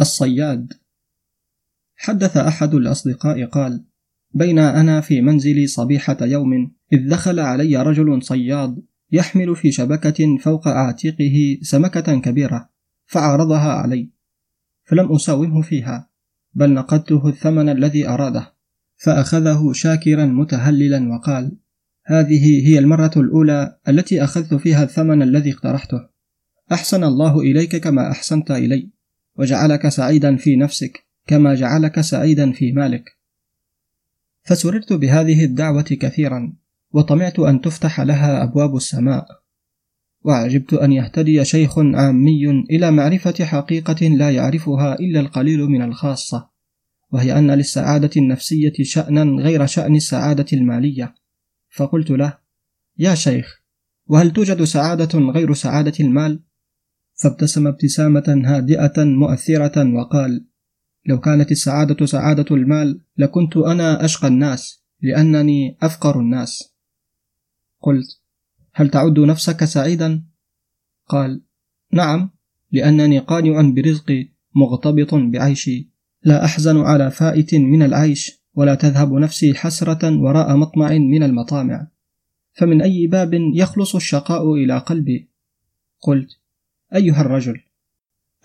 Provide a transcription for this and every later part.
الصياد. حدث أحد الأصدقاء قال: بين أنا في منزلي صبيحة يوم إذ دخل علي رجل صياد يحمل في شبكة فوق عاتقه سمكة كبيرة فعرضها علي. فلم أساومه فيها بل نقدته الثمن الذي أراده. فأخذه شاكرا متهللا وقال هذه هي المرة الأولى التي أخذت فيها الثمن الذي اقترحته. أحسن الله إليك كما أحسنت إلي. وجعلك سعيدا في نفسك كما جعلك سعيدا في مالك. فسررت بهذه الدعوة كثيرا وطمعت أن تفتح لها أبواب السماء. وعجبت أن يهتدي شيخ عامي إلى معرفة حقيقة لا يعرفها إلا القليل من الخاصة وهي أن للسعادة النفسية شأنا غير شأن السعادة المالية. فقلت له يا شيخ وهل توجد سعادة غير سعادة المال؟ فابتسم ابتسامة هادئة مؤثرة وقال لو كانت السعادة سعادة المال لكنت أنا أشقى الناس لأنني أفقر الناس. قلت هل تعد نفسك سعيدا؟ قال نعم لأنني قانع برزقي مغتبط بعيشي. لا أحزن على فائت من العيش ولا تذهب نفسي حسرة وراء مطمع من المطامع. فمن أي باب يخلص الشقاء إلى قلبي؟ قلت أيها الرجل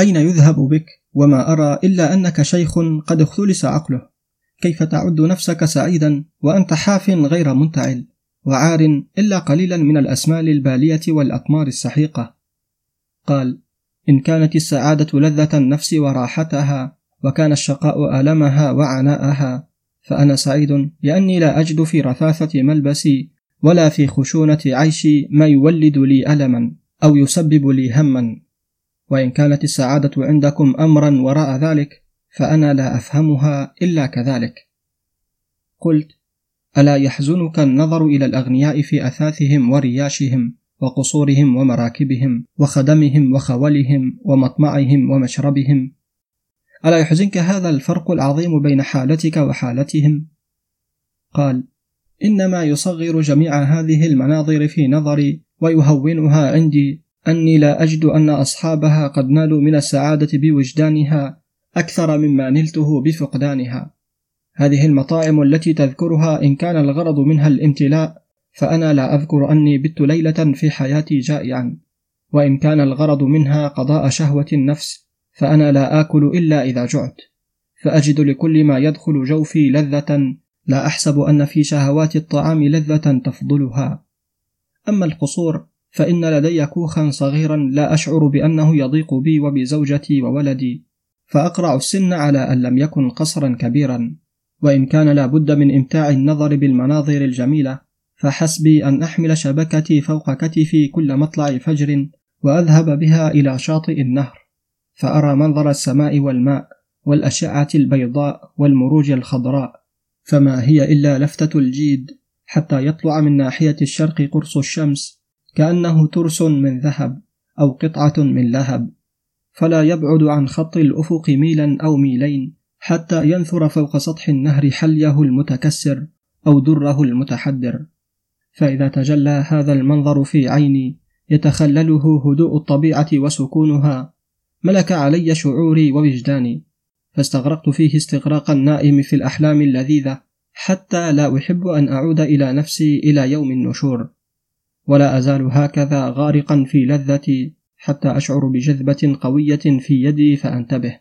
أين يذهب بك وما أرى إلا أنك شيخ قد اختلس عقله؟ كيف تعد نفسك سعيدا وأنت حاف غير منتعل وعار إلا قليلا من الأسمال البالية والأطمار السحيقة؟ قال إن كانت السعادة لذة النفس وراحتها وكان الشقاء آلمها وعناءها فأنا سعيد لأني لا أجد في رثاثة ملبسي ولا في خشونة عيشي ما يولد لي ألما. أو يسبب لي هما وإن كانت السعادة عندكم أمرا وراء ذلك فأنا لا أفهمها إلا كذلك قلت ألا يحزنك النظر إلى الأغنياء في أثاثهم ورياشهم وقصورهم ومراكبهم وخدمهم وخولهم ومطمعهم ومشربهم ألا يحزنك هذا الفرق العظيم بين حالتك وحالتهم؟ قال: إنما يصغر جميع هذه المناظر في نظري ويهونها عندي. أني لا أجد أن أصحابها قد نالوا من السعادة بوجدانها أكثر مما نلته بفقدانها. هذه المطاعم التي تذكرها إن كان الغرض منها الامتلاء فأنا لا أذكر أني بت ليلة في حياتي جائعا، وإن كان الغرض منها قضاء شهوة النفس فأنا لا آكل إلا إذا جعت. فأجد لكل ما يدخل جوفي لذة لا أحسب أن في شهوات الطعام لذة تفضلها. أما القصور فإن لدي كوخا صغيرا لا أشعر بأنه يضيق بي وبزوجتي وولدي فأقرع السن على أن لم يكن قصرا كبيرا. وإن كان لا بد من إمتاع النظر بالمناظر الجميلة فحسبي أن أحمل شبكتي فوق كتفي كل مطلع فجر وأذهب بها إلى شاطئ النهر فأرى منظر السماء والماء والأشعة البيضاء والمروج الخضراء فما هي إلا لفتة الجيد. حتى يطلع من ناحية الشرق قرص الشمس كأنه ترس من ذهب أو قطعة من لهب. فلا يبعد عن خط الأفق ميلا أو ميلين حتى ينثر فوق سطح النهر حليه المتكسر أو دره المتحدر. فإذا تجلى هذا المنظر في عيني يتخلله هدوء الطبيعة وسكونها. ملك علي شعوري ووجداني فاستغرقت فيه استغراق النائم في الأحلام اللذيذة. حتى لا أحب أن أعود إلى نفسي إلى يوم النشور ولا أزال هكذا غارقا في لذتي حتى أشعر بجذبة قوية في يدي فأنتبه.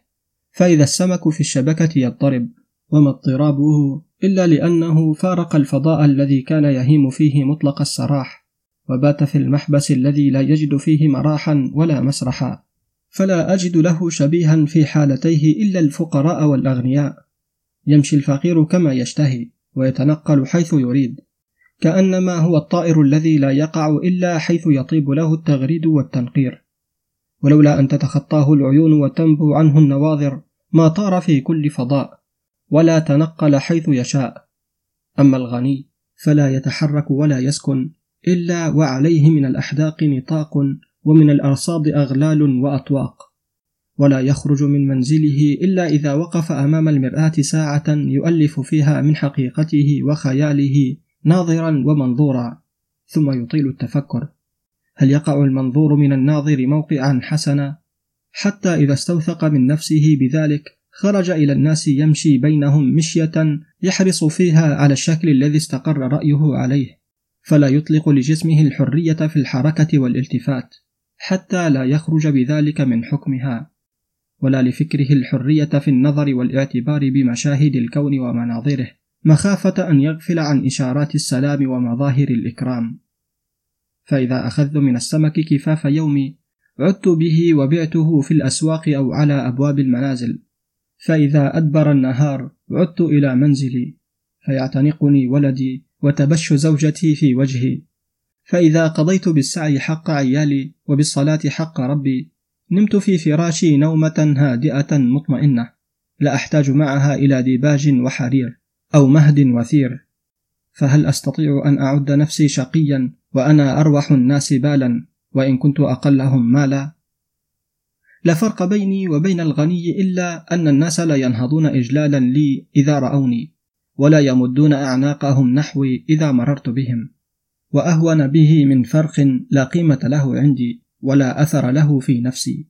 فإذا السمك في الشبكة يضطرب وما اضطرابه إلا لأنه فارق الفضاء الذي كان يهيم فيه مطلق السراح وبات في المحبس الذي لا يجد فيه مراحا ولا مسرحا. فلا أجد له شبيها في حالتيه إلا الفقراء والأغنياء. يمشي الفقير كما يشتهي ويتنقل حيث يريد. كأنما هو الطائر الذي لا يقع إلا حيث يطيب له التغريد والتنقير. ولولا أن تتخطاه العيون وتنبو عنه النواظر ما طار في كل فضاء ولا تنقل حيث يشاء. أما الغني فلا يتحرك ولا يسكن إلا وعليه من الأحداق نطاق ومن الأرصاد أغلال وأطواق. ولا يخرج من منزله إلا إذا وقف أمام المرآة ساعة يؤلف فيها من حقيقته وخياله ناظرا ومنظورا ثم يطيل التفكر. هل يقع المنظور من الناظر موقعا حسنا؟ حتى إذا استوثق من نفسه بذلك خرج إلى الناس يمشي بينهم مشية يحرص فيها على الشكل الذي استقر رأيه عليه. فلا يطلق لجسمه الحرية في الحركة والالتفات حتى لا يخرج بذلك من حكمها. ولا لفكره الحرية في النظر والاعتبار بمشاهد الكون ومناظره. مخافة أن يغفل عن إشارات السلام ومظاهر الإكرام. فإذا أخذت من السمك كفاف يومي عدت به وبعته في الأسواق أو على أبواب المنازل. فإذا أدبر النهار عدت إلى منزلي. فيعتنقني ولدي وتبش زوجتي في وجهي. فإذا قضيت بالسعي حق عيالي وبالصلاة حق ربي نمت في فراشي نومة هادئة مطمئنة لا أحتاج معها إلى ديباج وحرير أو مهد وثير. فهل أستطيع أن أعد نفسي شقيا وأنا أروح الناس بالا وإن كنت أقلهم مالا؟ لا فرق بيني وبين الغني إلا أن الناس لا ينهضون إجلالا لي إذا رأوني ولا يمدون أعناقهم نحوي إذا مررت بهم. وأهون به من فرق لا قيمة له عندي. ولا أثر له في نفسي.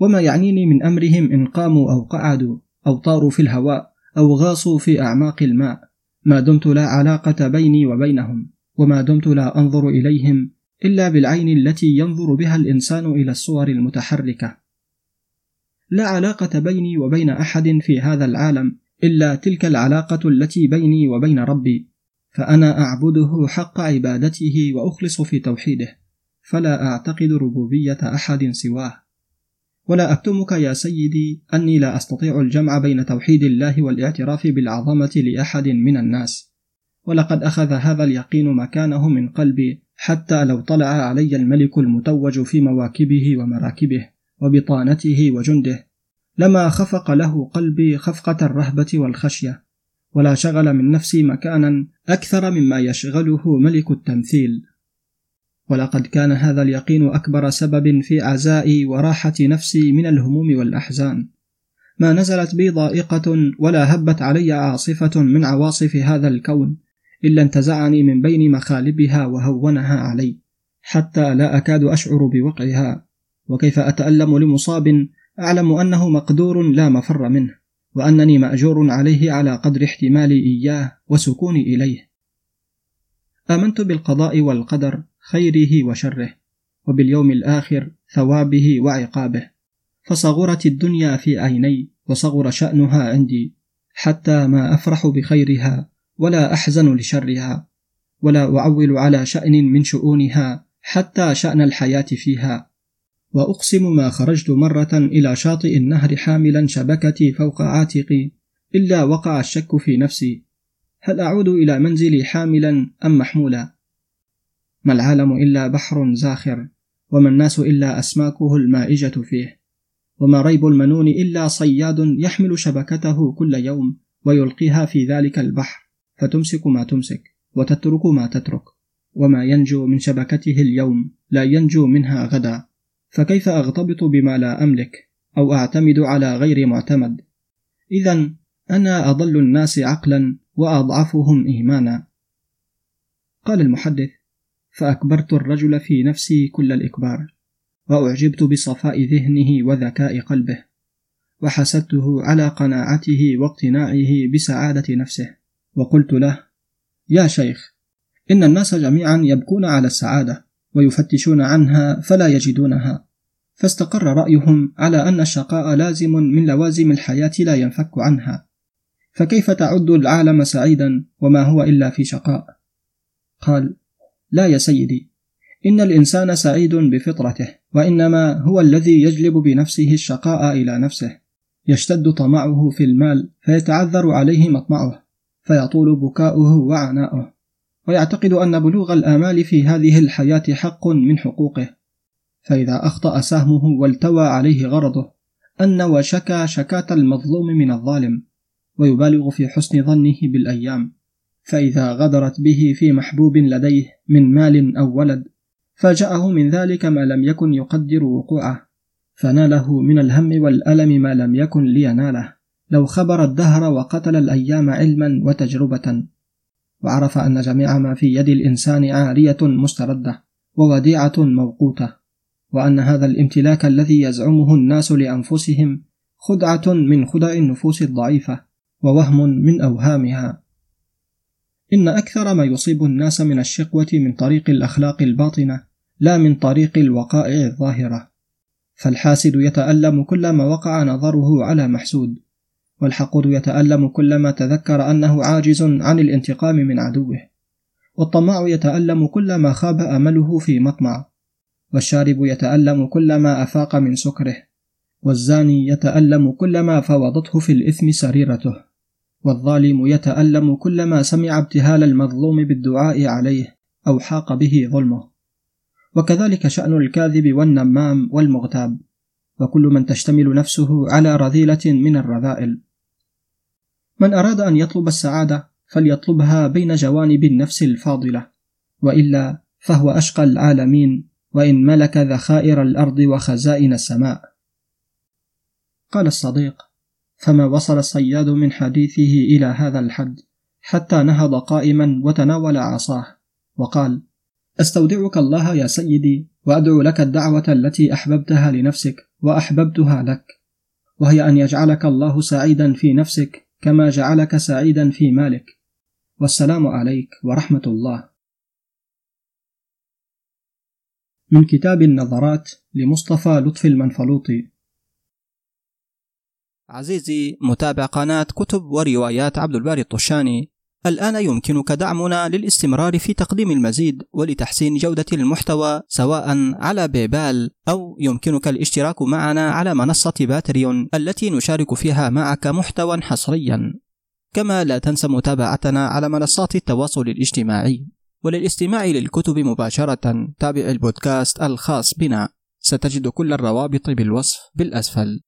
وما يعنيني من أمرهم إن قاموا أو قعدوا أو طاروا في الهواء أو غاصوا في أعماق الماء. ما دمت لا علاقة بيني وبينهم وما دمت لا أنظر إليهم إلا بالعين التي ينظر بها الإنسان إلى الصور المتحركة. لا علاقة بيني وبين أحد في هذا العالم إلا تلك العلاقة التي بيني وبين ربي فأنا أعبده حق عبادته وأخلص في توحيده. فلا أعتقد ربوبية أحد سواه. ولا أكتمك يا سيدي أني لا أستطيع الجمع بين توحيد الله والاعتراف بالعظمة لأحد من الناس. ولقد أخذ هذا اليقين مكانه من قلبي حتى لو طلع علي الملك المتوج في مواكبه ومراكبه وبطانته وجنده. لما خفق له قلبي خفقة الرهبة والخشية. ولا شغل من نفسي مكانا أكثر مما يشغله ملك التمثيل. ولقد كان هذا اليقين أكبر سبب في عزائي وراحة نفسي من الهموم والأحزان. ما نزلت بي ضائقة ولا هبت علي عاصفة من عواصف هذا الكون إلا انتزعني من بين مخالبها وهونها علي حتى لا أكاد أشعر بوقعها. وكيف أتألم لمصاب أعلم أنه مقدور لا مفر منه وأنني مأجور عليه على قدر احتمالي إياه وسكوني إليه. آمنت بالقضاء والقدر خيره وشره وباليوم الآخر ثوابه وعقابه. فصغرت الدنيا في عيني وصغر شأنها عندي حتى ما أفرح بخيرها ولا أحزن لشرها ولا أعول على شأن من شؤونها حتى شأن الحياة فيها. وأقسم ما خرجت مرة إلى شاطئ النهر حاملا شبكتي فوق عاتقي إلا وقع الشك في نفسي. هل أعود إلى منزلي حاملا أم محمولا؟ ما العالم إلا بحر زاخر وما الناس إلا أسماكه المائجة فيه. وما ريب المنون إلا صياد يحمل شبكته كل يوم ويلقيها في ذلك البحر. فتمسك ما تمسك وتترك ما تترك. وما ينجو من شبكته اليوم لا ينجو منها غدا. فكيف أغتبط بما لا أملك أو أعتمد على غير معتمد؟ إذا أنا أضل الناس عقلا وأضعفهم إيمانا. قال المحدث فأكبرت الرجل في نفسي كل الإكبار وأعجبت بصفاء ذهنه وذكاء قلبه وحسدته على قناعته واقتناعه بسعادة نفسه. وقلت له يا شيخ إن الناس جميعا يبكون على السعادة ويفتشون عنها فلا يجدونها فاستقر رأيهم على أن الشقاء لازم من لوازم الحياة لا ينفك عنها فكيف تعد العالم سعيدا وما هو إلا في شقاء؟ قال لا يا سيدي. إن الإنسان سعيد بفطرته وإنما هو الذي يجلب بنفسه الشقاء إلى نفسه. يشتد طمعه في المال فيتعذر عليه مطمعه فيطول بكاؤه وعناؤه. ويعتقد أن بلوغ الآمال في هذه الحياة حق من حقوقه. فإذا أخطأ سهمه والتوى عليه غرضه أن وشكى شكاة المظلوم من الظالم ويبالغ في حسن ظنه بالأيام. فإذا غدرت به في محبوب لديه من مال أو ولد فاجأه من ذلك ما لم يكن يقدر وقوعه فناله من الهم والألم ما لم يكن ليناله لو خبر الدهر وقتل الأيام علما وتجربة. وعرف أن جميع ما في يد الإنسان عارية مستردة ووديعة موقوتة وأن هذا الامتلاك الذي يزعمه الناس لأنفسهم خدعة من خدع النفوس الضعيفة ووهم من أوهامها. إن أكثر ما يصيب الناس من الشقوة من طريق الأخلاق الباطنة لا من طريق الوقائع الظاهرة. فالحاسد يتألم كلما وقع نظره على محسود والحقود يتألم كلما تذكر أنه عاجز عن الانتقام من عدوه. والطماع يتألم كلما خاب أمله في مطمع. والشارب يتألم كلما أفاق من سكره. والزاني يتألم كلما فوضته في الإثم سريرته. والظالم يتألم كلما سمع ابتهال المظلوم بالدعاء عليه أو حاق به ظلمه. وكذلك شأن الكاذب والنمام والمغتاب. وكل من تشتمل نفسه على رذيلة من الرذائل. من أراد أن يطلب السعادة فليطلبها بين جوانب النفس الفاضلة. وإلا فهو أشقى العالمين وإن ملك ذخائر الأرض وخزائن السماء. قال الصديق فما وصل الصياد من حديثه إلى هذا الحد حتى نهض قائما وتناول عصاه وقال أستودعك الله يا سيدي وأدعو لك الدعوة التي أحببتها لنفسك وأحببتها لك وهي أن يجعلك الله سعيدا في نفسك كما جعلك سعيدا في مالك. والسلام عليك ورحمة الله. من كتاب النظرات لمصطفى لطفي المنفلوطي. عزيزي متابع قناة كتب وروايات عبد الباري الطشاني. الآن يمكنك دعمنا للاستمرار في تقديم المزيد ولتحسين جودة المحتوى سواء على بيبال أو يمكنك الاشتراك معنا على منصة باتريون التي نشارك فيها معك محتوى حصريا. كما لا تنسى متابعتنا على منصات التواصل الاجتماعي. وللاستماع للكتب مباشرة تابع البودكاست الخاص بنا. ستجد كل الروابط بالوصف بالأسفل.